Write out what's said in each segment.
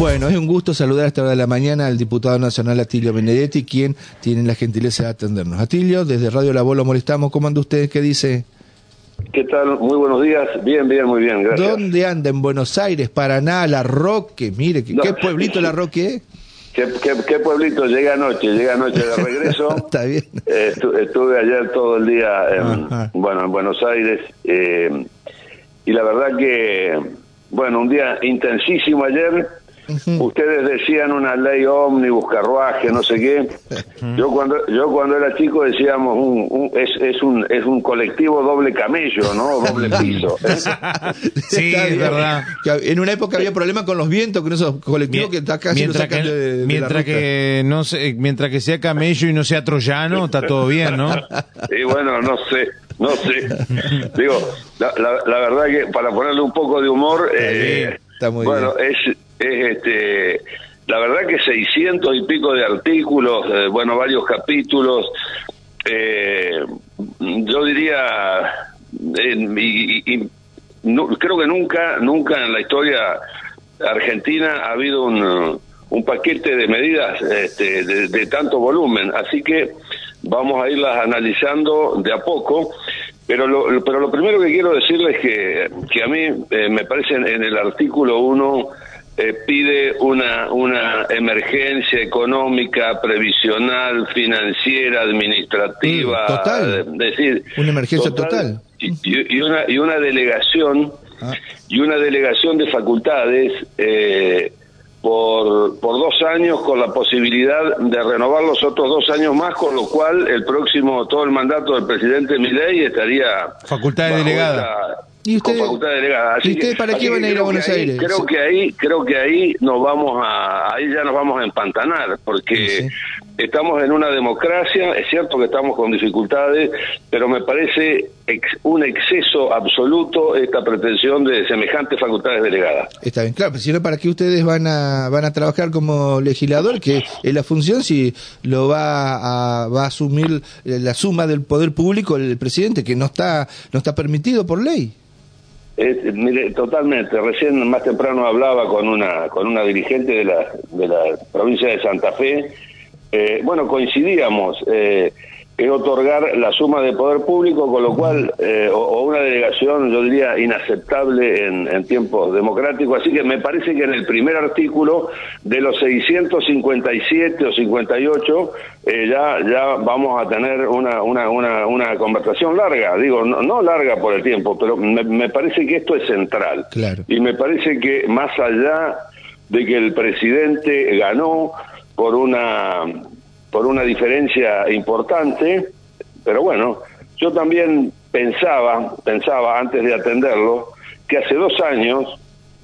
Bueno, es un gusto saludar a esta hora de la mañana al diputado nacional Atilio Benedetti, quien tiene la gentileza de atendernos. Atilio, desde Radio La Voz lo molestamos. ¿Cómo anda usted? ¿Qué dice? ¿Qué tal? Muy buenos días. Bien, bien, muy bien, gracias. ¿Dónde anda? ¿En Buenos Aires? ¿Paraná? ¿La Roque? Mire, ¿qué, No. ¿qué pueblito La Roque es? ¿Qué, qué, qué pueblito? Llega anoche, llega anoche de regreso. Está bien. Eh, estu- estuve ayer todo el día en, Ajá. bueno, en Buenos Aires eh, y la verdad que, bueno, un día intensísimo ayer. Ustedes decían una ley ómnibus, carruaje, no sé qué. Yo cuando yo cuando era chico decíamos un, un- es, es un es un colectivo doble camello, ¿no? Doble piso. ¿eh? Sí, es verdad. Que En una época había problemas con los vientos, con esos colectivos que está casi mientras que, de, de la mientras que no se- mientras que sea camello y no sea troyano, está todo bien, ¿no? Y bueno, no sé, no sé. Digo, la, la- la verdad que para ponerle un poco de humor, eh, está muy bueno, es, es este, la verdad que 600 y pico de artículos, eh, bueno, varios capítulos, eh, yo diría, y- y- creo que nunca, nunca en la historia argentina ha habido un, un paquete de medidas este, de, tanto volumen, así que vamos a irlas analizando de a poco. Pero lo, pero lo primero que quiero decirles es que, que a mí eh, me parece en, en el artículo 1 eh, pide una, una emergencia económica, previsional, financiera, administrativa. Mm, total. eh, decir, Una emergencia total. Y, y- y una, y una delegación Ah. y una delegación de facultades eh, por, por dos años con la posibilidad de renovar los otros dos años más, con lo cual el próximo, todo el mandato del presidente Milei estaría... Facultades delegadas. ¿Y usted- con facultades delegadas. Así ¿y usted que- para qué van a ir a Buenos ahí- Aires? Creo Sí. que ahí, creo que ahí nos vamos a, ahí ya nos vamos a empantanar, porque Sí, estamos en una democracia, es cierto que estamos con dificultades, pero me parece ex- un exceso absoluto esta pretensión de semejantes facultades delegadas. Está bien, claro, pero si no, ¿para qué ustedes van a, van a trabajar como legislador? Que es la función si lo va a, va a asumir la suma del poder público el presidente, que no está, no está permitido por ley. Eh, mire, totalmente. Recién más temprano hablaba con una con una dirigente de la de la provincia de Santa Fe. Eh, bueno, coincidíamos. Eh, es otorgar la suma de poder público, con lo cual, eh, o, o una delegación, yo diría, inaceptable en, en tiempos democráticos. Así que me parece que en el primer artículo de los 657 o 58 eh, ya ya vamos a tener una, una, una, una conversación larga. Digo, no, no larga por el tiempo, pero me, me parece que esto es central. Claro. Y me parece que más allá de que el presidente ganó por una por una diferencia importante, pero bueno, yo también pensaba, pensaba antes de atenderlo, que hace dos años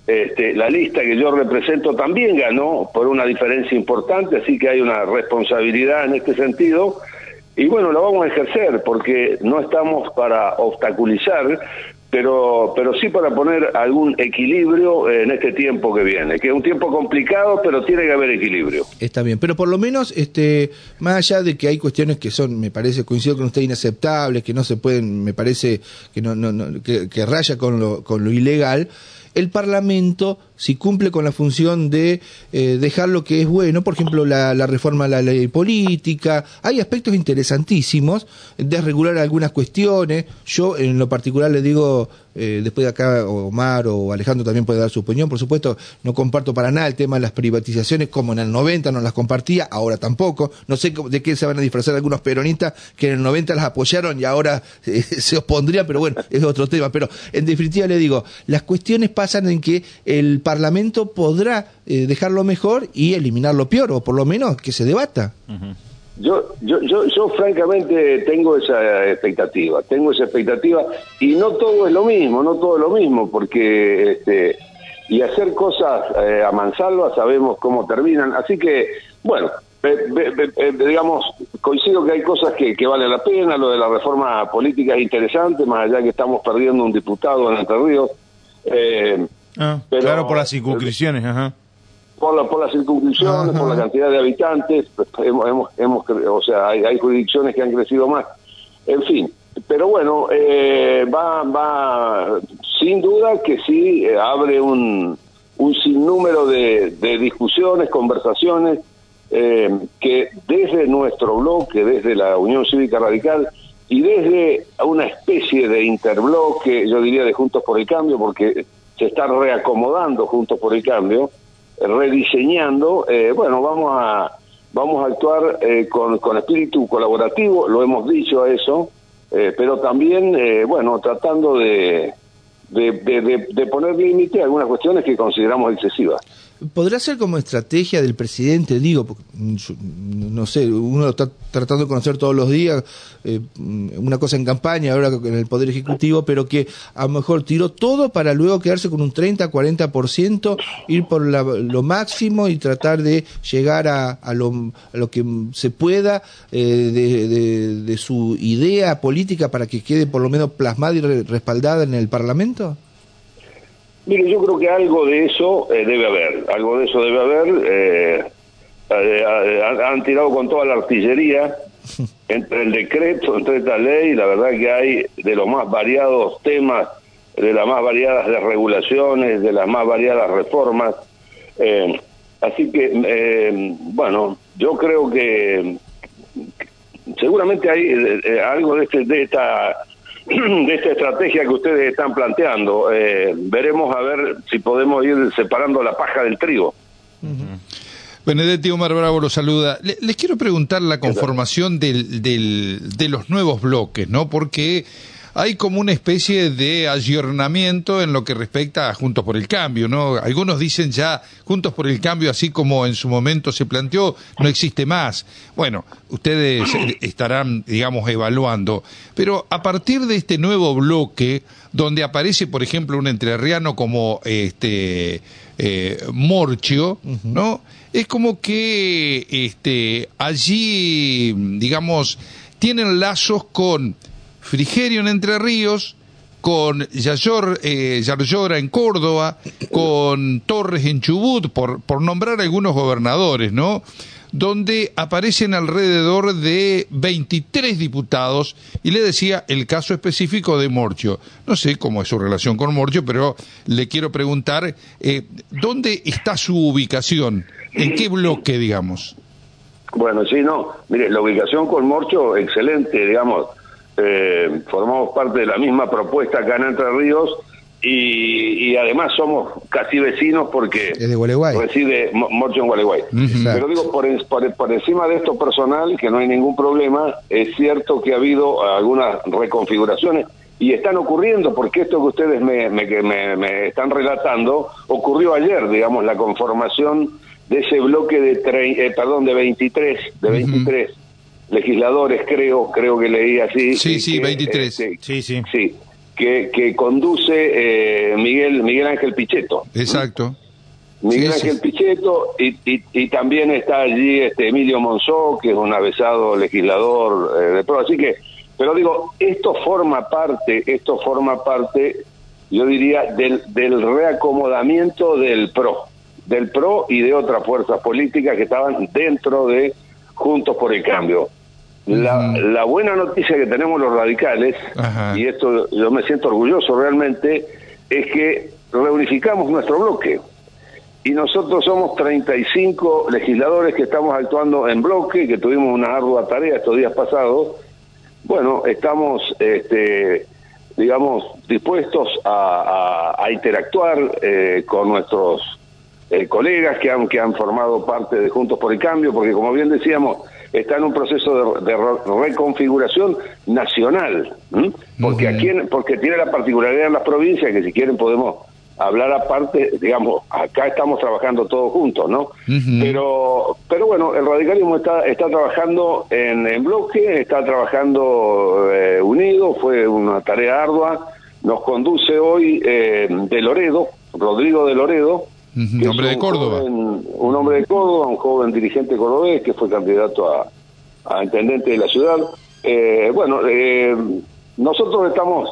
este, la lista que yo represento también ganó por una diferencia importante, así que hay una responsabilidad en este sentido. Y bueno, la vamos a ejercer porque no estamos para obstaculizar, pero, pero sí para poner algún equilibrio en este tiempo que viene, que es un tiempo complicado, pero tiene que haber equilibrio. Está bien, pero por lo menos, este, más allá de que hay cuestiones que son, me parece, coincido con usted, inaceptables, que no se pueden, me parece, que no, no, no- que, que raya con lo, con lo ilegal, el Parlamento, si cumple con la función de eh, dejar lo que es bueno, por ejemplo, la, reforma a la ley política, hay aspectos interesantísimos, desregular algunas cuestiones. Yo, en lo particular, le digo, eh, después de acá, Omar o Alejandro también puede dar su opinión, por supuesto, no comparto para nada el tema de las privatizaciones, como en el 90 no las compartía, ahora tampoco. No sé de qué se van a disfrazar algunos peronistas que en el 90 las apoyaron y ahora eh, se opondrían, pero bueno, es otro tema. Pero en definitiva le digo, las cuestiones pasan en que el Parlamento podrá eh, dejarlo mejor y eliminar lo peor, o por lo menos que se debata. Yo, yo, yo, yo francamente tengo esa expectativa, tengo esa expectativa y no todo es lo mismo, no todo es lo mismo, porque este, y hacer cosas eh, a mansalva sabemos cómo terminan, así que bueno, eh, eh, digamos, coincido que hay cosas que, que valen la pena, lo de la reforma política es interesante, más allá que estamos perdiendo un diputado en Entre Ríos. Eh, Ah, Pero- claro, por las circunscripciones, ajá. por la por las circunscripciones, Ajá. por la cantidad de habitantes, pues, hemos, hemos, o sea, hay, hay jurisdicciones que han crecido más. En fin, pero bueno, eh, va va sin duda que sí eh, abre un un sinnúmero de, de discusiones, conversaciones, eh, que desde nuestro bloque, desde la Unión Cívica Radical y desde una especie de interbloque, yo diría de Juntos por el Cambio, porque se está reacomodando Juntos por el Cambio, rediseñando, eh, bueno, vamos a vamos a actuar eh, con, con espíritu colaborativo, lo hemos dicho a eso, eh, pero también, bueno, tratando de, de, de, de poner límite a algunas cuestiones que consideramos excesivas. ¿Podrá ser como estrategia del presidente? Digo, no sé, uno está tratando de conocer todos los días, eh, una cosa en campaña, ahora en el Poder Ejecutivo, pero que a lo mejor tiró todo para luego quedarse con un 30, 40%, ir por lo máximo y tratar de llegar a, lo, a lo, que se pueda eh, de, de, de su idea política para que quede por lo menos plasmada y respaldada en el Parlamento? Mire, yo creo que algo de eso eh, debe haber, algo de eso debe haber. Eh, eh, han tirado con toda la artillería entre el decreto, entre esta ley, la verdad que hay de los más variados temas, de las más variadas regulaciones, de las más variadas reformas. así que, bueno, yo creo que seguramente hay algo de, este, de esta de esta estrategia que ustedes están planteando. Eh, veremos a ver si podemos ir separando la paja del trigo. Benedetti Omar Bravo lo saluda. les quiero preguntar la conformación del, del, de los nuevos bloques, ¿no? Porque hay como una especie de ayornamiento en lo que respecta a Juntos por el Cambio, ¿no? Algunos dicen ya Juntos por el Cambio, así como en su momento se planteó, no existe más. Bueno, ustedes estarán, digamos, evaluando. Pero a partir de este nuevo bloque, donde aparece, por ejemplo, un entrerriano como este eh, Morchio, ¿no? Es como que este allí, digamos, tienen lazos con Frigerio en Entre Ríos, con Yayor, eh, en Córdoba, con Torres en Chubut, por, por nombrar algunos gobernadores, ¿no? donde aparecen alrededor de 23 diputados y le decía el caso específico de Morchio. No sé cómo es su relación con Morchio, pero le quiero preguntar, eh, ¿dónde está su ubicación? ¿En qué bloque, digamos? Bueno, sí, no, mire, la ubicación con Morchio, excelente, digamos, eh, formamos parte de la misma propuesta acá en Entre Ríos y, y además somos casi vecinos porque reside Morcho en Gualeguay. Pero digo, por, por, por, encima de esto personal, que no hay ningún problema, es cierto que ha habido algunas reconfiguraciones y están ocurriendo, porque esto que ustedes me, me, me, me están relatando ocurrió ayer, digamos, la conformación de ese bloque de, eh, perdón, de 23, de 23 legisladores, creo, creo que leí así. Sí, sí, 23. Este, sí, sí. Sí, que, que conduce eh, Miguel, Miguel Ángel Pichetto. Exacto. Miguel Ángel Pichetto y, y, también está allí este Emilio Monzó, que es un avesado legislador eh, de pro. Así que, pero digo, esto forma parte, esto forma parte, yo diría, del, del reacomodamiento del PRO, del PRO y de otras fuerzas políticas que estaban dentro de Juntos por el Cambio. La, buena noticia que tenemos los radicales, y esto yo me siento orgulloso realmente, es que reunificamos nuestro bloque. Y nosotros somos 35 legisladores que estamos actuando en bloque, que tuvimos una ardua tarea estos días pasados. Bueno, estamos, este, digamos, dispuestos a, interactuar eh, con nuestros eh, colegas que han, que han formado parte de Juntos por el Cambio, porque como bien decíamos, está en un proceso de, reconfiguración nacional, porque aquí porque tiene la particularidad en las provincias que si quieren podemos hablar aparte, digamos, acá estamos trabajando todos juntos, ¿no? Pero pero bueno, el radicalismo está está trabajando en, en bloque, está trabajando eh, unido, fue una tarea ardua, nos conduce hoy eh, de Loredo, Rodrigo de Loredo, hombre de Córdoba. Un hombre de Córdoba, un joven dirigente cordobés que fue candidato a, a intendente de la ciudad. Eh, bueno, eh, nosotros estamos,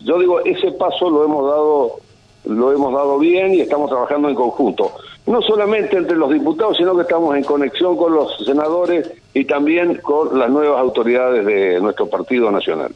yo digo, ese paso lo hemos dado lo hemos dado bien y estamos trabajando en conjunto. No solamente entre los diputados, sino que estamos en conexión con los senadores y también con las nuevas autoridades de nuestro partido nacional.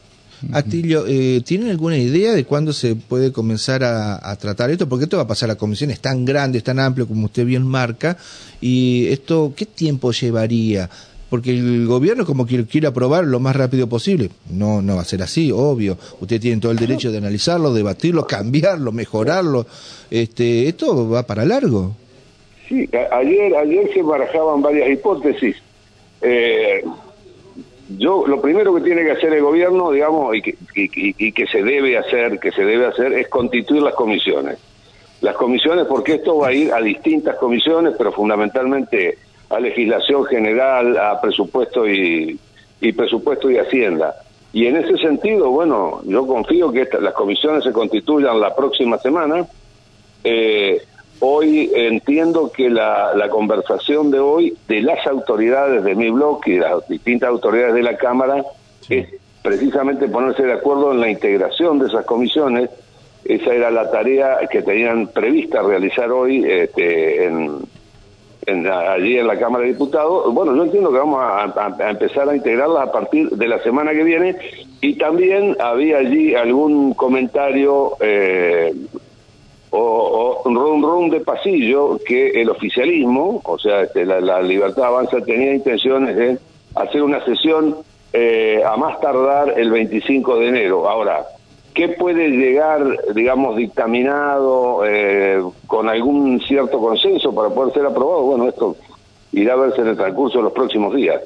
Atilio, eh, ¿tienen alguna idea de cuándo se puede comenzar a, tratar esto? Porque esto va a pasar a la comisión, es tan grande, es tan amplio como usted bien marca, y esto, ¿qué tiempo llevaría? Porque el gobierno como que quiere aprobar lo más rápido posible. No, no va a ser así, obvio. Usted tiene todo el derecho de analizarlo, debatirlo, cambiarlo, mejorarlo. Este, esto va para largo. Sí, ayer, ayer se barajaban varias hipótesis. Eh, yo lo primero que tiene que hacer el gobierno, digamos, y que, y- y- que se debe hacer, que se debe hacer, es constituir las comisiones. Las comisiones, porque esto va a ir a distintas comisiones, pero fundamentalmente a legislación general, a presupuesto y, y presupuesto y hacienda. Y en ese sentido, bueno, yo confío que esta- las comisiones se constituyan la próxima semana. Eh, hoy entiendo que la, la conversación de hoy de las autoridades de mi bloque y de las distintas autoridades de la Cámara es precisamente ponerse de acuerdo en la integración de esas comisiones. Esa era la tarea que tenían prevista realizar hoy este, en, en allí en la Cámara de Diputados. Bueno, yo entiendo que vamos a, a- a empezar a integrarlas a partir de la semana que viene y también había allí algún comentario eh, o, o rum de pasillo que el oficialismo, o sea, este, la, la Libertad Avanza tenía intenciones de hacer una sesión eh, a más tardar el 25 de enero. Ahora, ¿qué puede llegar, digamos, dictaminado eh, con algún cierto consenso para poder ser aprobado? Bueno, esto irá a verse en el transcurso de los próximos días.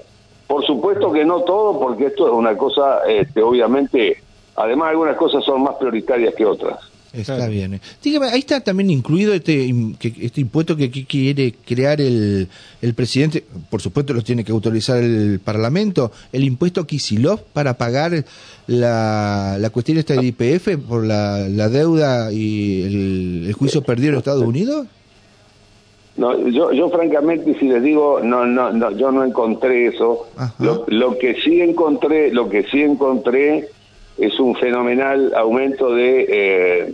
Por supuesto que no todo, porque esto es una cosa, este, obviamente, además algunas cosas son más prioritarias que otras. Está Claro. bien. Dígame, ahí está también incluido este, este impuesto que aquí quiere crear el, el presidente, por supuesto lo tiene que autorizar el Parlamento, el impuesto Kisilov para pagar la, la cuestión esta de IPF por la, la deuda y el, el juicio perdido en Estados Unidos. No, yo, yo francamente, si les digo, no, no, no, yo no encontré eso. Lo, lo que sí encontré, lo que sí encontré es un fenomenal aumento de, eh,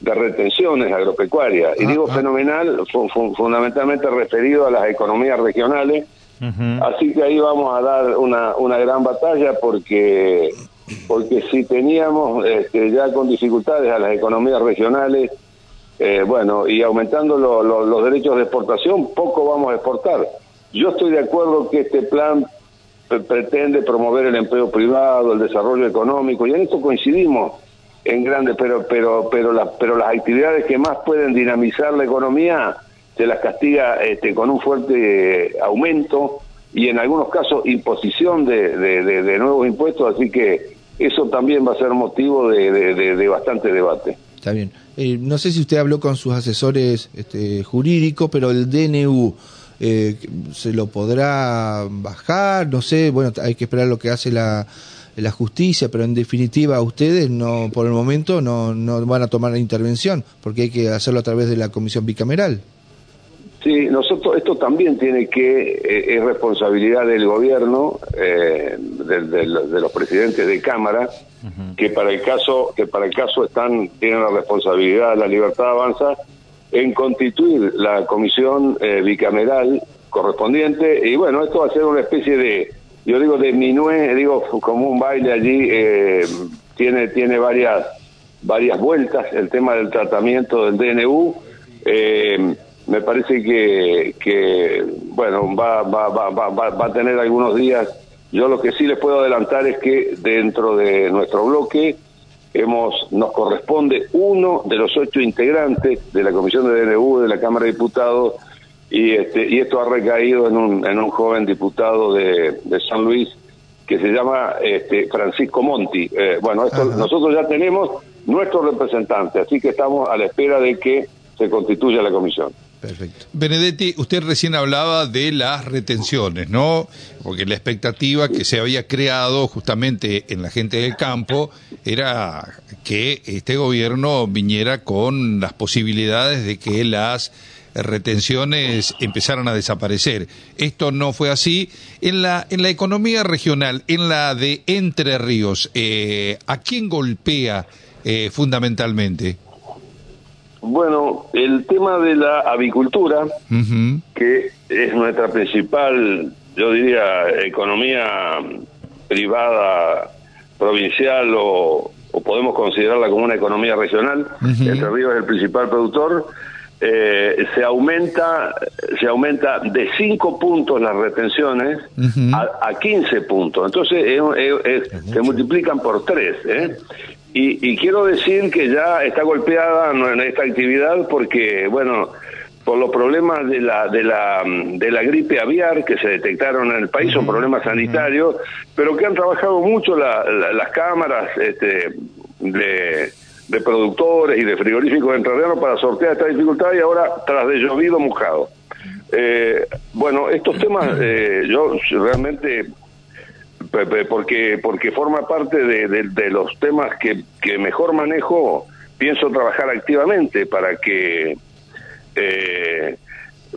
de retenciones agropecuarias. Y Ah, digo ah. fenomenal fu- fu- fundamentalmente referido a las economías regionales. Así que ahí vamos a dar una, una gran batalla porque porque si teníamos este, ya con dificultades a las economías regionales, eh, bueno, y aumentando lo- lo- los derechos de exportación, poco vamos a exportar. Yo estoy de acuerdo que este plan pre- pretende promover el empleo privado, el desarrollo económico, y en esto coincidimos en grande, pero pero pero las pero las actividades que más pueden dinamizar la economía se las castiga este, con un fuerte aumento y en algunos casos imposición de, de- nuevos impuestos, así que eso también va a ser motivo de bastante debate. Está bien. Eh, no sé si usted habló con sus asesores este, jurídicos, pero el DNU eh, se lo podrá bajar, no sé, bueno, hay que esperar lo que hace la, la justicia, pero en definitiva ustedes no, por el momento no, no van a tomar la intervención, porque hay que hacerlo a través de la comisión bicameral. Sí, nosotros esto también tiene que eh, es responsabilidad del gobierno, eh, del- de, los presidentes de cámara, que para el caso que para el caso están tienen la responsabilidad la Libertad Avanza en constituir la comisión eh, bicameral correspondiente y bueno esto va a ser una especie de yo digo de minué digo como un baile allí eh, tiene tiene varias varias vueltas el tema del tratamiento del DNU eh, me parece que, que bueno va, va, va, va, va- va a tener algunos días. Yo lo que sí les puedo adelantar es que dentro de nuestro bloque hemos nos corresponde uno de los ocho integrantes de la comisión de DNU de la Cámara de Diputados y este y esto ha recaído en un en un joven diputado de, de San Luis que se llama este Francisco Monti Eh, bueno esto Ajá. nosotros ya tenemos nuestro representante así que estamos a la espera de que se constituya la comisión Perfecto. Benedetti, usted recién hablaba de las retenciones, ¿no? Porque la expectativa que se había creado justamente en la gente del campo era que este gobierno viniera con las posibilidades de que las retenciones empezaran a desaparecer. Esto no fue así. En la, en la economía regional, en la de Entre Ríos, eh, ¿a quién golpea eh, fundamentalmente? bueno el tema de la avicultura que es nuestra principal, yo diría, economía privada provincial o, o podemos considerarla como una economía regional, Entre Ríos es el principal productor, eh, se aumenta se aumenta de 5 puntos las retenciones a, a, 15 puntos. Entonces se multiplican por 3. ¿eh? Y, y, quiero decir que ya está golpeada en esta actividad porque, bueno, por los problemas de la, de la, de la gripe aviar que se detectaron en el país, son problemas sanitarios, pero que han trabajado mucho las cámaras este, de de productores y de frigoríficos entrerrianos para sortear esta dificultad y ahora tras de llovido mojado. Eh, bueno, estos temas eh, yo realmente porque porque forma parte de, los temas que, que, mejor manejo, pienso trabajar activamente para que eh,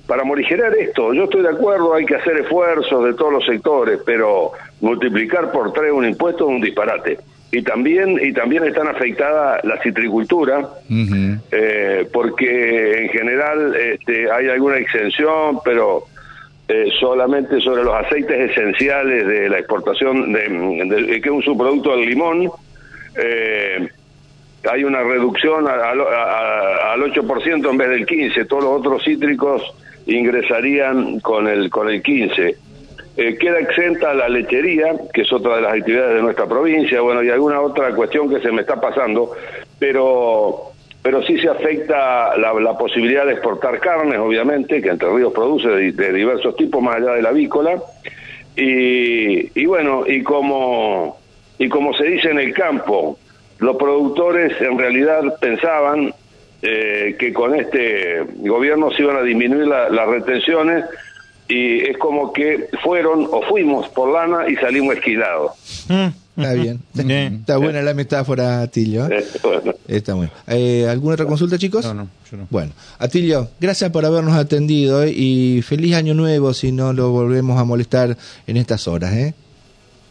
para morigerar esto. Yo estoy de acuerdo, hay que hacer esfuerzos de todos los sectores, pero multiplicar por tres un impuesto es un disparate y también y también están afectadas la citricultura eh, porque en general este, hay alguna exención pero eh, solamente sobre los aceites esenciales de la exportación de, que es un subproducto del limón eh, hay una reducción al 8% en vez del 15 todos los otros cítricos ingresarían con el con el 15 eh, queda exenta la lechería, que es otra de las actividades de nuestra provincia, bueno, y alguna otra cuestión que se me está pasando, pero pero sí se afecta la, posibilidad de exportar carnes, obviamente, que Entre Ríos produce de, diversos tipos, más allá de la avícola, y, y bueno, y como, y como se dice en el campo, los productores en realidad pensaban eh, que con este gobierno se iban a disminuir las retenciones, y es como que fueron o fuimos por lana y salimos esquilados. Mm. Está bien. Está buena la metáfora, Atilio. ¿eh? Está bueno. Eh, ¿Alguna otra consulta, chicos? No, no, yo no. Bueno, Atilio, gracias por habernos atendido ¿eh? y feliz año nuevo si no lo volvemos a molestar en estas horas. ¿eh?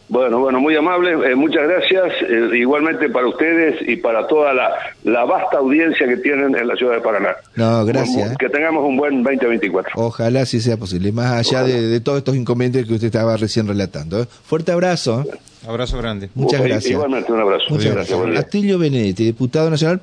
Bueno, bueno, muy amable, eh, muchas gracias, eh, igualmente para ustedes y para toda la, la, vasta audiencia que tienen en la ciudad de Paraná. No, gracias. que tengamos un buen 2024. Ojalá sí sea posible, más allá de, todos estos inconvenientes que usted estaba recién relatando. ¿eh? Fuerte abrazo. Abrazo grande. Muchas gracias. Igualmente, un abrazo. Muchas gracias. Astilio Benedetti, diputado nacional.